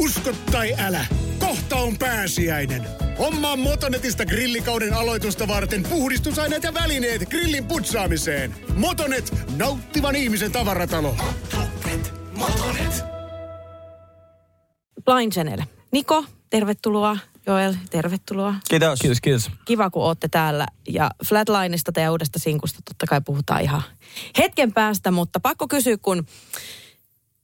Usko tai älä, kohta on pääsiäinen. Hommaa Motonetista grillikauden aloitusta varten puhdistusaineet ja välineet grillin putsaamiseen. Motonet, nauttivan ihmisen tavaratalo. Motonet, Motonet. Blind Channel. Niko, tervetuloa. Joel, tervetuloa. Kiitos. Kiitos, kiitos. Kiva, kun olette täällä. Ja Flatlineista teidän uudesta sinkusta totta kai puhutaan ihan hetken päästä, mutta pakko kysyä, kun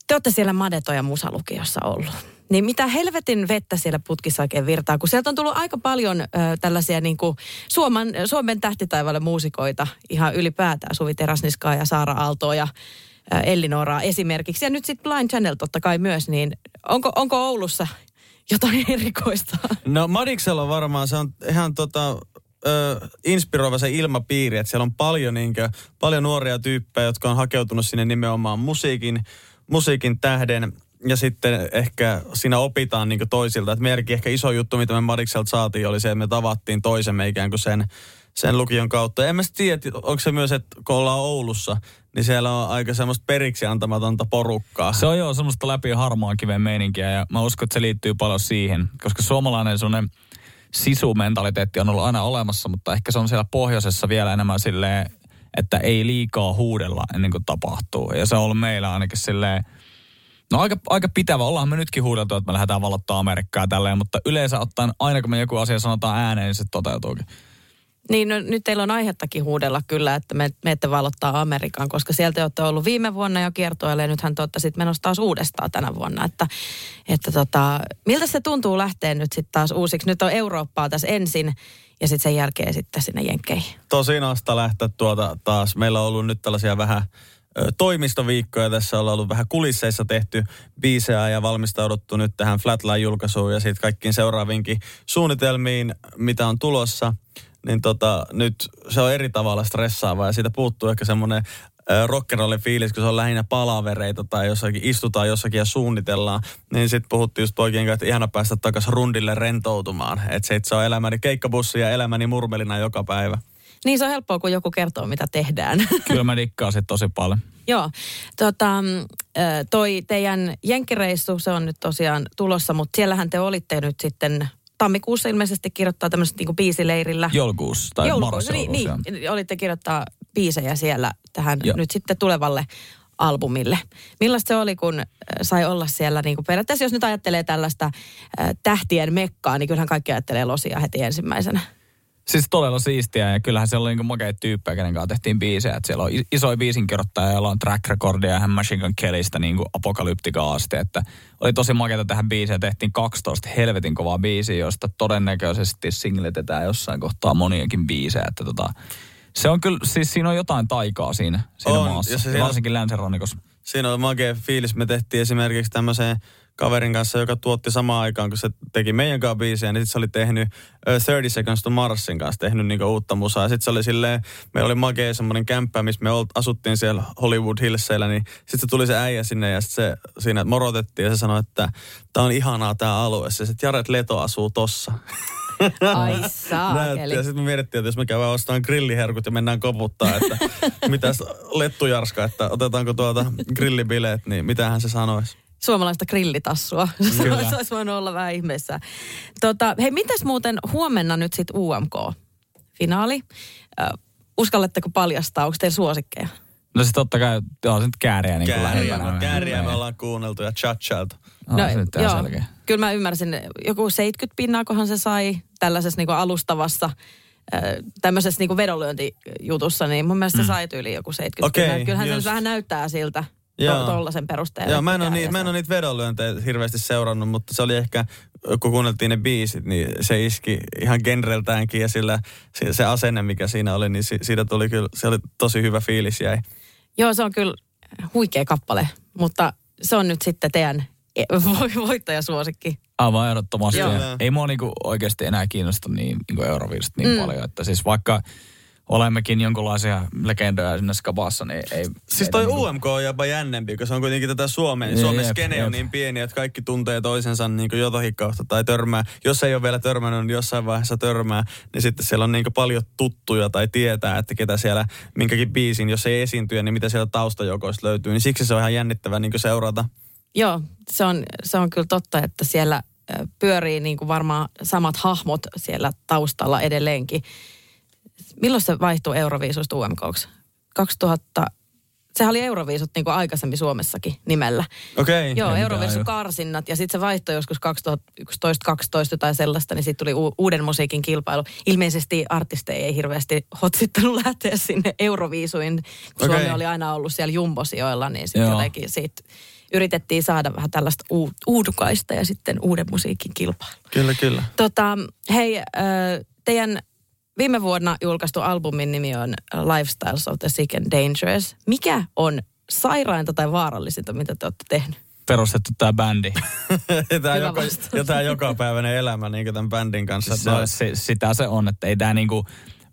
te olette siellä Madeto- ja Musalukiossa ollut. Niin mitä helvetin vettä siellä putkissa oikein virtaa, kun sieltä on tullut aika paljon ö, tällaisia niin kuin Suomen, Suomen tähtitaivaalle muusikoita ihan ylipäätään. Suvi Terasniskaa ja Saara Aaltoa ja ö, Ellinoraa esimerkiksi. Ja nyt sitten Blind Channel totta kai myös, niin onko, onko Oulussa jotain erikoista? No Madiksella on varmaan, se on ihan tota, ö, inspiroiva se ilmapiiri, että siellä on paljon, niinkö, paljon nuoria tyyppejä, jotka on hakeutunut sinne nimenomaan musiikin, musiikin tähden. Ja sitten ehkä siinä opitaan niin toisilta. Et meidänkin ehkä iso juttu, mitä me Madikselta saatiin, oli se, että me tavattiin toisemme ikään kuin sen, sen lukion kautta. Ja en mä tiedä, onko se myös, että kun ollaan Oulussa, niin siellä on aika semmoista periksi antamatonta porukkaa. Se on jo semmoista läpi harmaan kiven meininkiä ja mä uskon, että se liittyy paljon siihen, koska suomalainen semmoinen sisumentaliteetti on ollut aina olemassa, mutta ehkä se on siellä pohjoisessa vielä enemmän silleen, että ei liikaa huudella ennen kuin tapahtuu. Ja se on ollut meillä ainakin silleen, no aika, aika pitävä. Ollaan me nytkin huudeltu, että me lähdetään valottaa Amerikkaa ja tälleen, mutta yleensä ottaen aina kun me joku asia sanotaan ääneen, niin se toteutuukin. Niin, no, nyt teillä on aihettakin huudella kyllä, että me, me ette valottaa Amerikan, koska sieltä olette ollut viime vuonna jo kiertoille ja nythän te olette sitten menossa taas uudestaan tänä vuonna. Että, että tota, miltä se tuntuu lähteä nyt sitten taas uusiksi? Nyt on Eurooppaa tässä ensin ja sitten sen jälkeen sitten sinne Jenkkeihin. Tosi nasta lähteä tuota taas. Meillä on ollut nyt tällaisia vähän toimistoviikkoja. Tässä ollaan ollut vähän kulisseissa tehty biisejä ja valmistauduttu nyt tähän Flatline-julkaisuun ja sitten kaikkiin seuraaviinkin suunnitelmiin, mitä on tulossa. Niin tota, nyt se on eri tavalla stressaavaa ja siitä puuttuu ehkä semmoinen rockerolle fiilis, kun se on lähinnä palavereita tai jossakin, istutaan jossakin ja suunnitellaan. Niin sitten puhuttiin just poikien kanssa, että ihana päästä takaisin rundille rentoutumaan. Että se, että se on elämäni keikkabussi ja elämäni murmelina joka päivä. Niin se on helppoa, kun joku kertoo, mitä tehdään. Kyllä mä dikkaan sit tosi paljon. Joo, tota, toi teidän jenkkireissu, se on nyt tosiaan tulossa, mutta siellähän te olitte nyt sitten tammikuussa ilmeisesti kirjoittaa tämmöiset niinku biisileirillä. Joulukuussa tai Joulukuussa, niin, niin, olitte kirjoittaa biisejä siellä tähän Joo. nyt sitten tulevalle albumille. Millaista se oli, kun sai olla siellä, niin kuin periaatteessa jos nyt ajattelee tällaista äh, tähtien mekkaa, niin kyllähän kaikki ajattelee Losia heti ensimmäisenä. Siis todella siistiä ja kyllähän siellä oli niinku makeita tyyppejä, kenen kanssa tehtiin biisejä. Et siellä on isoja biisinkirjoittajia, joilla on track recordia ja Machine Gun Kellystä niinku apokalyptikaa asti. Että oli tosi makeita tähän biiseen. Tehtiin 12 helvetin kovaa biisiä, josta todennäköisesti singletetään jossain kohtaa moniakin biisejä. Että tota, se on kyllä, siis siinä on jotain taikaa siinä, siinä On, maassa. ja se siinä- varsinkin länsirannikossa. Siinä on makea fiilis. Me tehtiin esimerkiksi tämmöiseen kaverin kanssa, joka tuotti samaan aikaan, kun se teki meidän kanssa biisiä, niin sitten se oli tehnyt ö, 30 Seconds to Marsin kanssa tehnyt niinku uutta musaa. Ja sitten se oli silleen, meillä oli makea semmoinen kämppä, missä me olt, asuttiin siellä Hollywood Hillsillä, niin sitten se tuli se äijä sinne ja sit se siinä morotettiin ja se sanoi, että tämä on ihanaa tämä alue. Se, että Jared Leto asuu tossa. Ai saakeli. Ja sitten me mietittiin, että jos me käydään ostamaan grilliherkut ja mennään koputtaa, että mitäs Lettu Jarska, että otetaanko tuota grillibileet, niin mitähän se sanoisi. Suomalaista grillitassua. Se Kyllä. olisi, se olisi voinut olla vähän ihmeessä. Tota, hei, mitäs muuten huomenna nyt sitten UMK-finaali? Äh, uskalletteko paljastaa, onko teillä suosikkeja? No siis totta kai, on se nyt kääriä niin kuin Kääriä, lähempänä. kääriä me ollaan kuunneltu ja chachailtu. No, se nyt ihan selkeä. Kyllä mä ymmärsin, joku 70 pinnaakohan se sai tällaisessa niinku alustavassa äh, tämmöisessä niinku vedonlyöntijutussa, niin mun mielestä se sai yli joku 70 Okei, pinnaa. Kyllähän se just. nyt vähän näyttää siltä Tollasen perusteella. Joo, mä en, ole mä en sai. ole niitä vedonlyöntejä hirveästi seurannut, mutta se oli ehkä, kun kuunneltiin ne biisit, niin se iski ihan genreltäänkin ja sillä se, se asenne, mikä siinä oli, niin si, siitä tuli kyllä, se oli tosi hyvä fiilis jäi. Joo, se on kyllä huikea kappale, mutta se on nyt sitten teidän e- vo- voittajasuosikki. Aivan ehdottomasti. Joo. Ei mua niinku oikeasti enää kiinnosta niin, niinku Euroviisut niin mm. paljon. Että siis vaikka olemmekin jonkunlaisia legendoja sinne skabassa, niin ei... Siis ei toi niinku- UMK on jopa jännempi, kun se on kuitenkin tätä Suomen. Jep, Suomen jep, skene on niin pieni, että kaikki tuntee toisensa niin kuin jotakin kautta tai törmää. Jos ei ole vielä törmännyt, niin jossain vaiheessa törmää. Niin sitten siellä on niin kuin paljon tuttuja tai tietää, että ketä siellä minkäkin biisin, jos ei esiintyä, niin mitä sieltä taustajoukoista löytyy. Niin siksi se on ihan jännittävää niin seurata. Joo, se on, se on kyllä totta, että siellä pyörii niin kuin varmaan samat hahmot siellä taustalla edelleenkin. Milloin se vaihtui Euroviisusta UMKksi? 2000, sehän oli Euroviisut niin kuin aikaisemmin Suomessakin nimellä. Okei. Joo, Euroviisun joo. karsinnat ja sitten se vaihtoi joskus 2011-2012 tai sellaista, niin sitten tuli u- uuden musiikin kilpailu. Ilmeisesti artisteja ei hirveästi hotsittanut lähteä sinne Euroviisuin, kun Okei. Suomi oli aina ollut siellä jumbosijoilla, niin sitten jotenkin siitä yritettiin saada vähän tällaista u- uudukaista ja sitten uuden musiikin kilpailu. Kyllä, kyllä. Tota, hei, äh, teidän viime vuonna julkaistu albumin nimi on Lifestyles of the Sick and Dangerous. Mikä on sairainta tai vaarallisinta, mitä te olette tehnyt? Perustettu tämä bändi. Tämä joka, ja tämä jokapäiväinen elämä niin tämän bändin kanssa. se, se, sitä se on, että ei tämä niinku,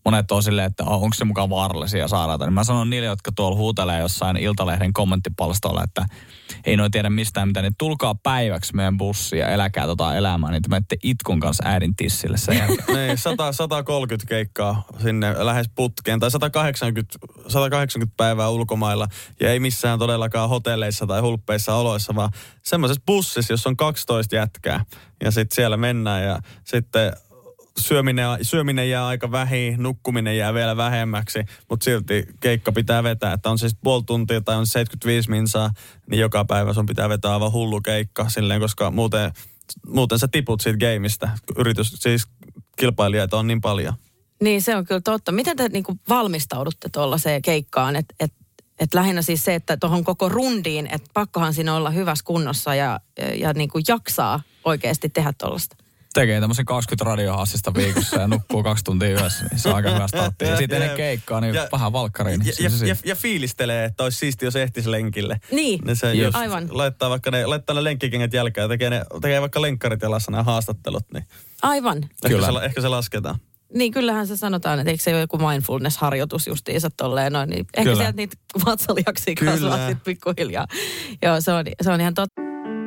monet on silleen, että oh, onko se mukaan vaarallisia sairaita. Niin mä sanon niille, jotka tuolla huutelee jossain Iltalehden kommenttipalstolla, että ei noin tiedä mistään mitä, niin tulkaa päiväksi meidän bussiin ja eläkää tota elämää, niin te menette itkun kanssa äidin tissille sen jälkeen. Niin, 100, 130 keikkaa sinne lähes putkeen, tai 180, 180 päivää ulkomailla, ja ei missään todellakaan hotelleissa tai hulppeissa oloissa, vaan semmoisessa bussissa, jossa on 12 jätkää, ja sitten siellä mennään, ja sitten syöminen, syöminen jää aika vähin, nukkuminen jää vielä vähemmäksi, mutta silti keikka pitää vetää, että on siis puoli tuntia tai on 75 minsaa, niin joka päivä sun pitää vetää aivan hullu keikka silleen, koska muuten, muuten sä tiput siitä gameista. Yritys, siis kilpailijoita on niin paljon. Niin, se on kyllä totta. Miten te niin valmistaudutte tuollaiseen keikkaan? Että et, et lähinnä siis se, että tuohon koko rundiin, että pakkohan siinä olla hyvässä kunnossa ja, ja niin kuin jaksaa oikeasti tehdä tuollaista. Tekee tämmöisen 20 radiohassista viikossa ja nukkuu kaksi tuntia yössä, niin se on aika hyvä startti. Ja sitten ennen keikkaa, niin Ja- vähän valkkariin. Ja, Niin ja, ja, ja fiilistelee, että olisi siisti, jos ehtisi lenkille. Niin, se Just. aivan. Laittaa vaikka ne, laittaa ne lenkkikengät jälkeen ja tekee, ne, tekee vaikka lenkkarit jalassa nämä haastattelut, niin Aivan. ehkä Kyllä. se, ehkä se lasketaan. Niin kyllähän se sanotaan, että eikö se ole joku mindfulness-harjoitus justiinsa tolleen noin, niin ehkä Kyllä. sieltä niitä vatsalihaksia Kyllä. kasvaa sitten pikkuhiljaa. Joo, se on, se on ihan totta.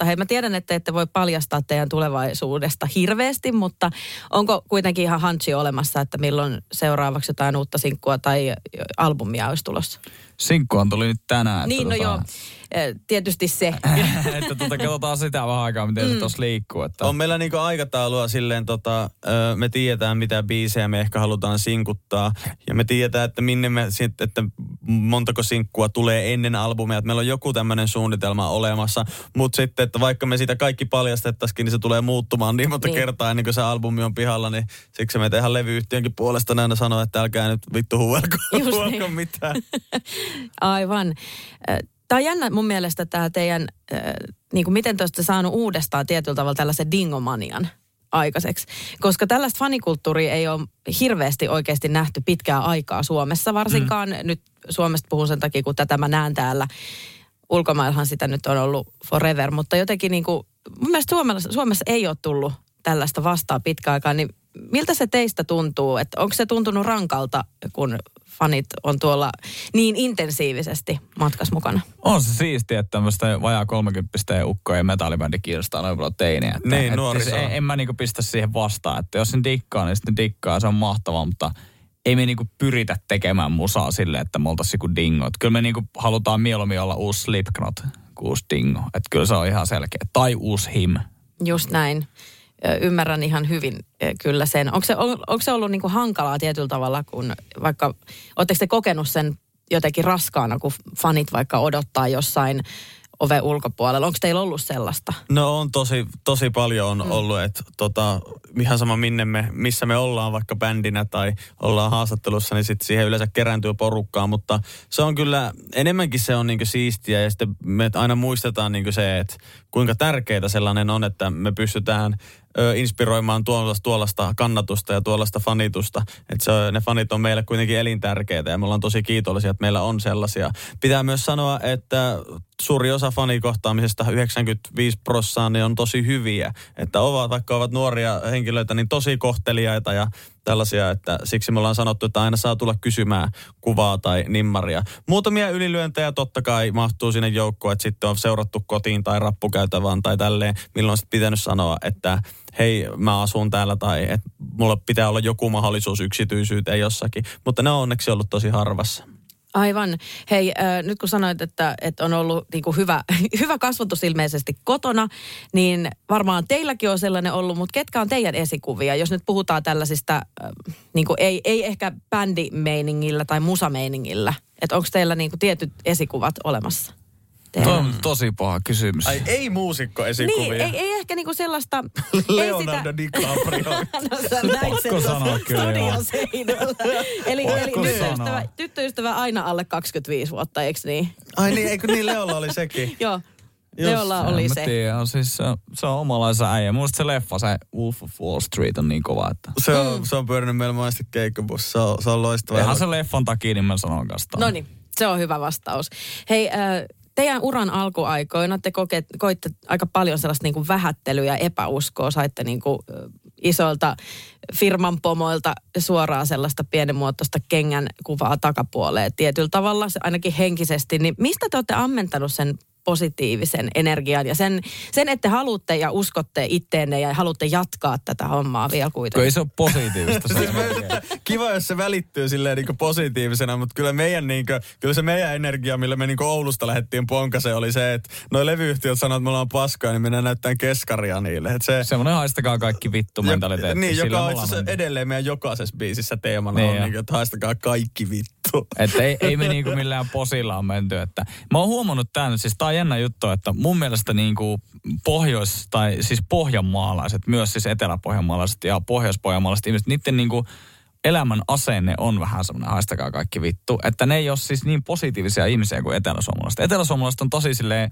Mutta hei, mä tiedän, että ette voi paljastaa teidän tulevaisuudesta hirveästi, mutta onko kuitenkin ihan hanchi olemassa, että milloin seuraavaksi jotain uutta sinkkua tai albumia olisi tulossa? Sinkkuhan tuli nyt tänään. niin, no että joo, Eh, tietysti se. että tota, katsotaan sitä vähän aikaa, miten Mm. se tuossa liikkuu. Että On meillä niinku aikataulua silleen, tota, me tiedetään mitä biisejä me ehkä halutaan sinkuttaa. Ja me tiedetään, että minne me sit, että montako sinkkua tulee ennen albumia. Että meillä on joku tämmöinen suunnitelma olemassa. Mutta sitten, että vaikka me sitä kaikki paljastettaisikin, niin se tulee muuttumaan niin monta Niin. kertaa ennen kuin se albumi on pihalla. Niin siksi me tehdään levyyhtiönkin puolesta aina sanoa, että älkää nyt vittu huuelko, huuelko niin. mitään. Aivan. Tämä on jännä mun mielestä tämä teidän, niin kuin miten te olette saanut uudestaan tietyllä tavalla tällaisen dingomanian aikaiseksi. Koska tällaista fanikulttuuria ei ole hirveästi oikeasti nähty pitkää aikaa Suomessa. Varsinkaan mm. nyt Suomesta puhun sen takia, kun tätä mä näen täällä. Ulkomaillahan sitä nyt on ollut forever, mutta jotenkin niin kuin, mun mielestä Suomessa, Suomessa ei ole tullut tällaista vastaan pitkään aikaan, niin miltä se teistä tuntuu? Että onko se tuntunut rankalta, kun fanit on tuolla niin intensiivisesti matkas mukana? on se siistiä, että tämmöistä vajaa 30 ukkoa ja metallibändi kiinnostaa noin paljon teiniä. Että, Niin, että nuorisoa. siis en, en, mä niinku pistä siihen vastaan, että jos sen dikkaa, niin sitten dikkaa, se on mahtavaa, mutta ei me niinku pyritä tekemään musaa silleen, että me oltaisiin joku dingo. Et kyllä me niinku halutaan mieluummin olla uusi Slipknot kuin uusi dingo. Että kyllä se on ihan selkeä. Tai uusi him. Just näin. Ymmärrän ihan hyvin kyllä sen. Onko se, on, onko se ollut niin kuin hankalaa tietyllä tavalla, kun vaikka, oletteko te kokenut sen jotenkin raskaana, kun fanit vaikka odottaa jossain ove ulkopuolella? Onko teillä ollut sellaista? No on tosi, tosi paljon on mm. ollut, että tota, ihan sama minne me, missä me ollaan vaikka bändinä tai ollaan haastattelussa, niin sitten siihen yleensä kerääntyy porukkaa, mutta se on kyllä, enemmänkin se on niinku siistiä ja sitten me aina muistetaan niinku se, että kuinka tärkeää sellainen on, että me pystytään ö, inspiroimaan tuollaista, tuollaista kannatusta ja tuollaista fanitusta. Että se, ne fanit on meille kuitenkin elintärkeitä ja me ollaan tosi kiitollisia, että meillä on sellaisia. Pitää myös sanoa, että suuri osa fanikohtaamisesta, 95 prossaa, niin on tosi hyviä. Että ovat, vaikka ovat nuoria henkilöitä, niin tosi kohteliaita ja tällaisia, että siksi me ollaan sanottu, että aina saa tulla kysymään kuvaa tai nimmaria. Muutamia ylilyöntejä totta kai mahtuu sinne joukkoon, että sitten on seurattu kotiin tai rappukäytävään tai tälleen, milloin on sitten pitänyt sanoa, että hei, mä asun täällä tai että mulla pitää olla joku mahdollisuus yksityisyyteen jossakin. Mutta ne on onneksi ollut tosi harvassa. Aivan. Hei, äh, nyt kun sanoit, että, että on ollut niin kuin hyvä, hyvä kasvatus ilmeisesti kotona, niin varmaan teilläkin on sellainen ollut, mutta ketkä on teidän esikuvia? Jos nyt puhutaan tällaisista, äh, niin kuin ei, ei ehkä bändimeiningillä tai musameiningillä, että onko teillä niin kuin tietyt esikuvat olemassa? Tuo on tosi paha kysymys. Ai ei muusikko esikuvia. Niin, ei, ei ehkä niinku sellaista... Leonardo DiCaprio. no sä näit sen sanoa kyllä, eli, eli tyttöystävä, tyttöystävä aina alle 25 vuotta, eikö niin? Ai niin, eikö niin Leolla oli sekin? Joo. Just Leolla oli se. Tiedä, on siis se, se on omalaisensa äijä. Muista se leffa, se Wolf of Wall Street on niin kova, että... Se on, mm. se on pyörinyt meillä monesti keikkabussa. Se on, se on loistava. Ihan se leffan takia, niin mä sanon kanssa. No niin, se on hyvä vastaus. Hei, äh, teidän uran alkuaikoina te koke, koitte aika paljon sellaista niin kuin vähättelyä ja epäuskoa. Saitte niin kuin, isoilta firman pomoilta suoraan sellaista pienimuotoista kengän kuvaa takapuoleen tietyllä tavalla, ainakin henkisesti. Niin mistä te olette ammentanut sen positiivisen energian ja sen, sen että haluatte ja uskotte itteenne ja haluatte jatkaa tätä hommaa vielä kuitenkin? ei se ole positiivista. se energia. Kiva, jos se välittyy silleen niin positiivisena, mutta kyllä meidän niin kuin, kyllä se meidän energia, millä me niin Oulusta lähdettiin ponkaseen, oli se, että noi levyyhtiöt sanoo, että me ollaan paskaa, niin mennään näyttämään keskaria niille. Et se, Semmoinen haistakaa kaikki vittu mentaliteetti. Niin, joka on itse edelleen meidän jokaisessa biisissä teemana Niin on, jo. niin, että haistakaa kaikki vittu. Että ei, ei me niinku millään posilla on menty. Että mä oon huomannut tämän, siis tää on jännä juttu, että mun mielestä niinku pohjois- tai siis pohjanmaalaiset, myös siis eteläpohjanmaalaiset ja pohjoispohjanmaalaiset ihmiset, niiden niinku elämän asenne on vähän semmoinen haistakaa kaikki vittu. Että ne ei ole siis niin positiivisia ihmisiä kuin eteläsuomalaiset. Eteläsuomalaiset on tosi silleen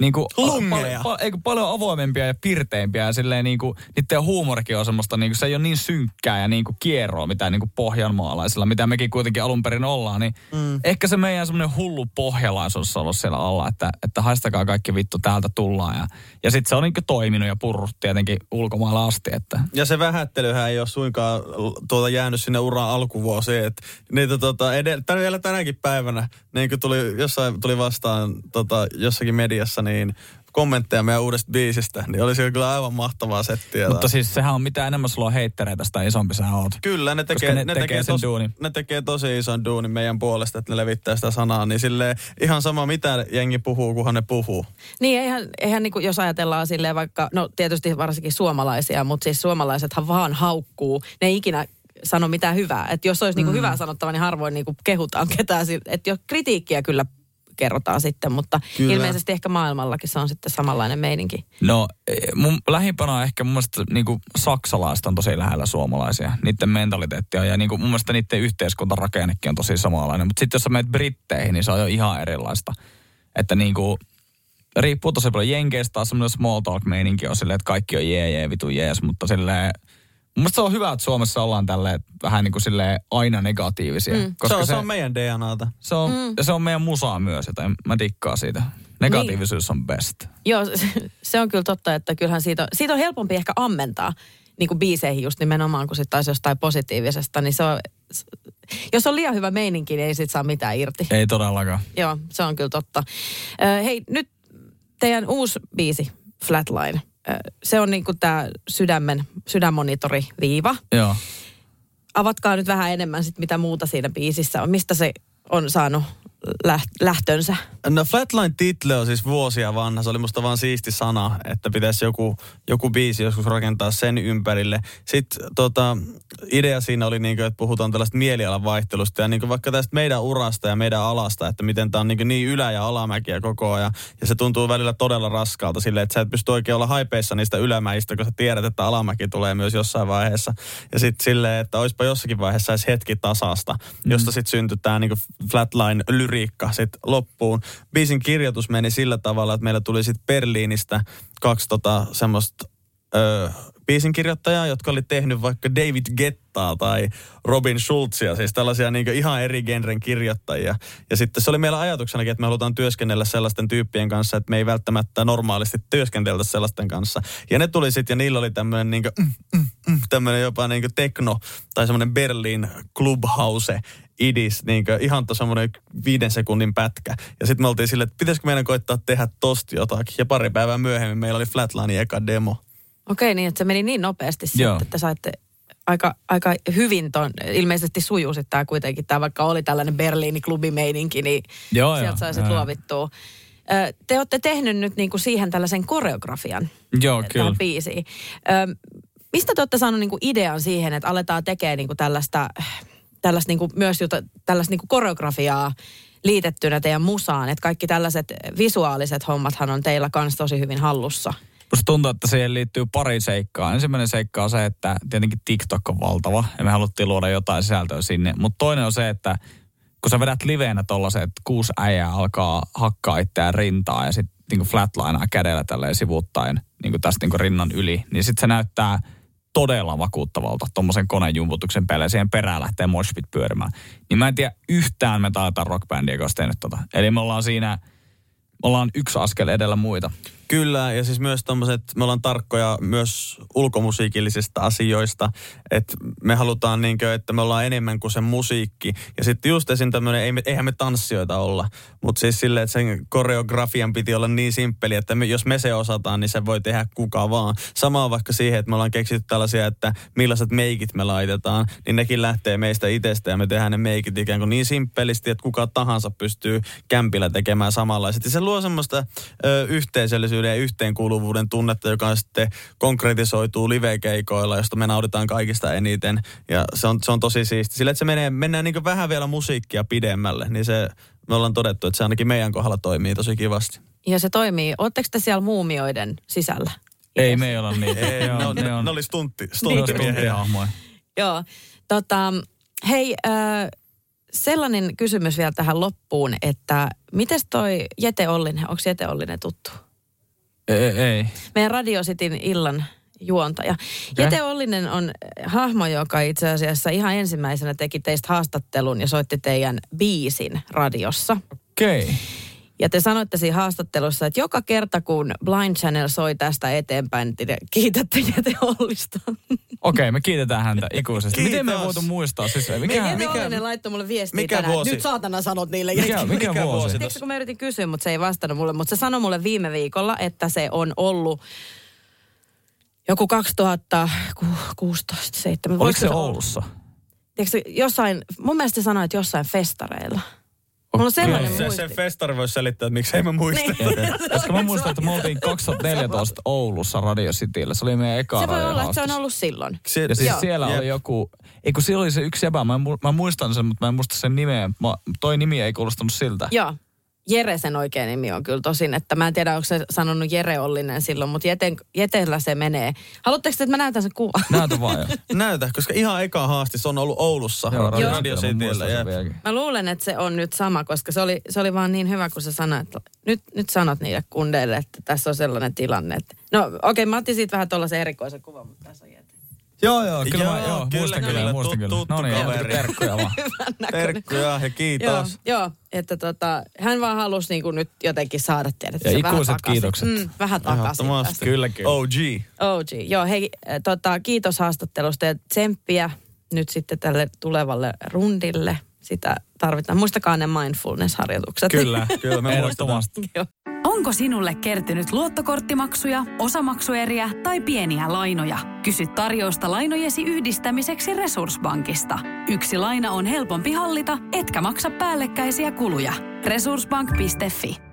niin kuin, Lungeja. pal- eikö paljon avoimempia ja pirteimpiä ja silleen niin kuin, niiden huumorikin on semmoista, niin kuin, se ei ole niin synkkää ja niin kuin kierroa, mitä niin kuin pohjanmaalaisilla, mitä mekin kuitenkin alun perin ollaan, niin mm. ehkä se meidän semmoinen hullu pohjalaisuus on ollut siellä alla, että, että haistakaa kaikki vittu, täältä tullaan ja, ja sitten se on niin kuin toiminut ja purrut tietenkin ulkomailla asti, että Ja se vähättelyhän ei ole suinkaan tuota jäänyt sinne uran alkuvuosiin. Että niitä tota, edellä, vielä tänäkin päivänä, niin kuin tuli, jossain tuli vastaan tota, jossakin mediassa, niin kommentteja meidän uudesta biisistä, niin oli siellä kyllä aivan mahtavaa settiä. mutta siis sehän on mitä enemmän sulla on heittereitä, sitä isompi sä oot. Kyllä, ne tekee, ne ne, tekee tekee, sen tos, duunin. ne tekee tosi ison duunin meidän puolesta, että ne levittää sitä sanaa. Niin silleen, ihan sama mitä jengi puhuu, kunhan ne puhuu. Niin, eihän, eihän niin kuin, jos ajatellaan silleen vaikka, no tietysti varsinkin suomalaisia, mutta siis suomalaisethan vaan haukkuu. Ne ei ikinä sano mitään hyvää. Että jos olisi mm. niin hyvää sanottava, niin harvoin niin kuin kehutaan ketään. Että jo kritiikkiä kyllä kerrotaan sitten, mutta Kyllä. ilmeisesti ehkä maailmallakin se on sitten samanlainen meininki. No eh, mun lähimpänä on ehkä mun mielestä niinku saksalaiset on tosi lähellä suomalaisia. Niiden mentaliteetti on ja niinku mun mielestä niiden yhteiskuntarakennekin on tosi samanlainen. Mutta sitten jos sä menet Britteihin, niin se on jo ihan erilaista. Että niinku riippuu tosi paljon Jenkeistä taas semmoinen small talk meininki on silleen, että kaikki on jee jee vitu jees, mutta silleen Mielestä se on hyvä, että Suomessa ollaan tälleen vähän niin kuin silleen aina negatiivisia. Mm. Koska se, on, se on meidän DNAta. se, on, mm. ja se on meidän musaa myös, joten mä dikkaan siitä. Negatiivisuus on best. Joo, se, se on kyllä totta, että kyllähän siitä, siitä on helpompi ehkä ammentaa niin kuin biiseihin just nimenomaan, kun sitten taas jostain positiivisesta, niin se on, jos on liian hyvä meininki, niin ei sit saa mitään irti. Ei todellakaan. Joo, se on kyllä totta. Ö, hei, nyt teidän uusi biisi, Flatline. Se on niin kuin tämä sydämen, sydänmonitori-viiva. Joo. Avatkaa nyt vähän enemmän sit, mitä muuta siinä biisissä on. Mistä se on saanut lähtönsä? No Flatline title on siis vuosia vanha. Se oli musta vaan siisti sana, että pitäisi joku, joku biisi joskus rakentaa sen ympärille. Sitten tota, idea siinä oli, niin kuin, että puhutaan tällaista mielialan vaihtelusta ja niin kuin vaikka tästä meidän urasta ja meidän alasta, että miten tämä on niin, niin ylä- ja alamäkiä koko ajan. Ja se tuntuu välillä todella raskaalta silleen, että sä et pysty oikein olla haipeissa niistä ylämäistä, kun sä tiedät, että alamäki tulee myös jossain vaiheessa. Ja sitten silleen, että olisipa jossakin vaiheessa edes hetki tasasta, josta sitten syntyi tämä niin Flatline-lyriikka sitten loppuun. Biisin kirjoitus meni sillä tavalla, että meillä tuli sitten Berliinistä kaksi tota semmoista öö, biisinkirjoittajaa, jotka oli tehnyt vaikka David Gettaa tai Robin Schulzia, siis tällaisia niin ihan eri genren kirjoittajia. Ja sitten se oli meillä ajatuksenakin, että me halutaan työskennellä sellaisten tyyppien kanssa, että me ei välttämättä normaalisti työskenteltä sellaisten kanssa. Ja ne tuli sitten ja niillä oli tämmöinen niin mm, mm, mm, jopa niin tekno tai semmoinen Berlin Clubhouse idis, niin ihan tuossa semmoinen viiden sekunnin pätkä. Ja sitten me oltiin silleen, että pitäisikö meidän koittaa tehdä tosta jotakin. Ja pari päivää myöhemmin meillä oli Flatlinein eka demo. Okei, niin että se meni niin nopeasti sitten, että saitte aika, aika hyvin ton, ilmeisesti sujuu sitten tämä kuitenkin, tämä vaikka oli tällainen Berliini-klubimeininki, niin joo, sieltä sai sitten luovittua. Te olette tehnyt nyt niinku siihen tällaisen koreografian joo, kyllä. tähän biisiin. Mistä te olette saanut niinku idean siihen, että aletaan tekemään niinku tällaista, tällaista niinku myös jota, tällaista niinku koreografiaa liitettynä teidän musaan? Että kaikki tällaiset visuaaliset hommathan on teillä kanssa tosi hyvin hallussa. Musta tuntuu, että siihen liittyy pari seikkaa. Ensimmäinen seikka on se, että tietenkin TikTok on valtava ja me haluttiin luoda jotain sisältöä sinne. Mutta toinen on se, että kun sä vedät liveenä tollaset, että kuusi äijää alkaa hakkaa itseään rintaa ja sitten niinku flatlinea kädellä tälleen sivuuttaen niinku tästä niinku rinnan yli, niin sitten se näyttää todella vakuuttavalta tuommoisen konejumputuksen päälle siihen perään lähtee moshpit pyörimään. Niin mä en tiedä yhtään me taitaa rockbändiä, joka olisi tehnyt tota. Eli me ollaan siinä, me ollaan yksi askel edellä muita. Kyllä, ja siis myös tommoset, me ollaan tarkkoja myös ulkomusiikillisista asioista, että me halutaan niinkö, että me ollaan enemmän kuin se musiikki. Ja sitten just esim. tämmöinen, ei eihän me tanssijoita olla, mutta siis silleen, että sen koreografian piti olla niin simppeli, että me, jos me se osataan, niin se voi tehdä kuka vaan. Sama on vaikka siihen, että me ollaan keksitty tällaisia, että millaiset meikit me laitetaan, niin nekin lähtee meistä itsestä ja me tehdään ne meikit ikään kuin niin simppelisti, että kuka tahansa pystyy kämpillä tekemään samanlaiset. Ja se luo semmoista ö, yhteisöllisyyttä yhtenäisyyden ja yhteenkuuluvuuden tunnetta, joka sitten konkretisoituu livekeikoilla, josta me nauditaan kaikista eniten. Ja se on, se on tosi siisti. Sillä, että se menee, mennään niin vähän vielä musiikkia pidemmälle, niin se, me ollaan todettu, että se ainakin meidän kohdalla toimii tosi kivasti. Ja se toimii. Oletteko te siellä muumioiden sisällä? Ei me olla niin. Ei, ne, on, ne, on, ne oli stuntti. Niin. Joo. Tota, hei, äh, sellainen kysymys vielä tähän loppuun, että miten toi Jete Ollinen, onko Jete Ollinen tuttu? Ei. ei. Meidän Radio Cityn illan juontaja. Okay. Jete Ollinen on hahmo, joka itse asiassa ihan ensimmäisenä teki teistä haastattelun ja soitti teidän biisin radiossa. Okei. Okay. Ja te sanoitte siinä haastattelussa, että joka kerta kun Blind Channel soi tästä eteenpäin, te kiitätte Jete Ollista. Okei, okay, me kiitetään häntä ikuisesti. Kiitos. Miten me voitu muistaa? Siis, mikä, Jete mikä, Ollinen laittoi mulle viestiä mikä tänään. Vuosi? Nyt saatana sanot niille. Mikä, mikä, mikä vuosi? Tiedätkö, kun mä yritin kysyä, mutta se ei vastannut mulle. Mutta se sanoi mulle viime viikolla, että se on ollut joku 2016 7 Oliko se Oulussa? Tiedätkö, jossain, mun mielestä se sanoi, että jossain festareilla. Mulla on sellainen se, se festari voisi selittää, että miksi ei mä muista. Niin. Koska mä muistan, että me oltiin 2014 Oulussa Radio Cityllä. Se oli meidän eka Se voi olla, että se on ollut silloin. Se, ja siis joo. siellä Jep. oli joku, ei kun siellä oli se yksi jäbä, mä, mä muistan sen, mutta mä en muista sen nimeä. Mä, toi nimi ei kuulostanut siltä. Joo. Jere sen oikein nimi on kyllä tosin, että mä en tiedä, onko se sanonut Jere Ollinen silloin, mutta Jeten, Jetellä se menee. Haluatteko että mä näytän sen kuvan? Näytä vaan jo. Näytä, koska ihan eka haasti se on ollut Oulussa Joo, Radio, Radio Cityllä. Mä luulen, että se on nyt sama, koska se oli, se oli vaan niin hyvä, kun sä sanoit, että nyt, nyt sanot niille kundeille, että tässä on sellainen tilanne. Että... No okei, okay, mä otin siitä vähän tuollaisen erikoisen kuvan, mutta tässä on Jete. Joo, joo, kyllä, joo, mä, joo kyllä, muistan kyllä, kyllä, muistan kyllä. No niin, terkkuja vaan. terkkuja ja kiitos. Joo, joo että tota, hän vaan halusi niinku nyt jotenkin saada tiedät. Ja ikuiset kiitokset. Mm, vähän takaisin tästä. Kyllä, kyllä. OG. OG, joo. Hei, eh, tota, kiitos haastattelusta ja tsemppiä nyt sitten tälle tulevalle rundille. Sitä tarvitaan. Muistakaa ne mindfulness-harjoitukset. Kyllä, kyllä me muistamme. Onko sinulle kertynyt luottokorttimaksuja, osamaksueriä tai pieniä lainoja? Kysy tarjousta lainojesi yhdistämiseksi Resurssbankista. Yksi laina on helpompi hallita, etkä maksa päällekkäisiä kuluja. Resurssbank.fi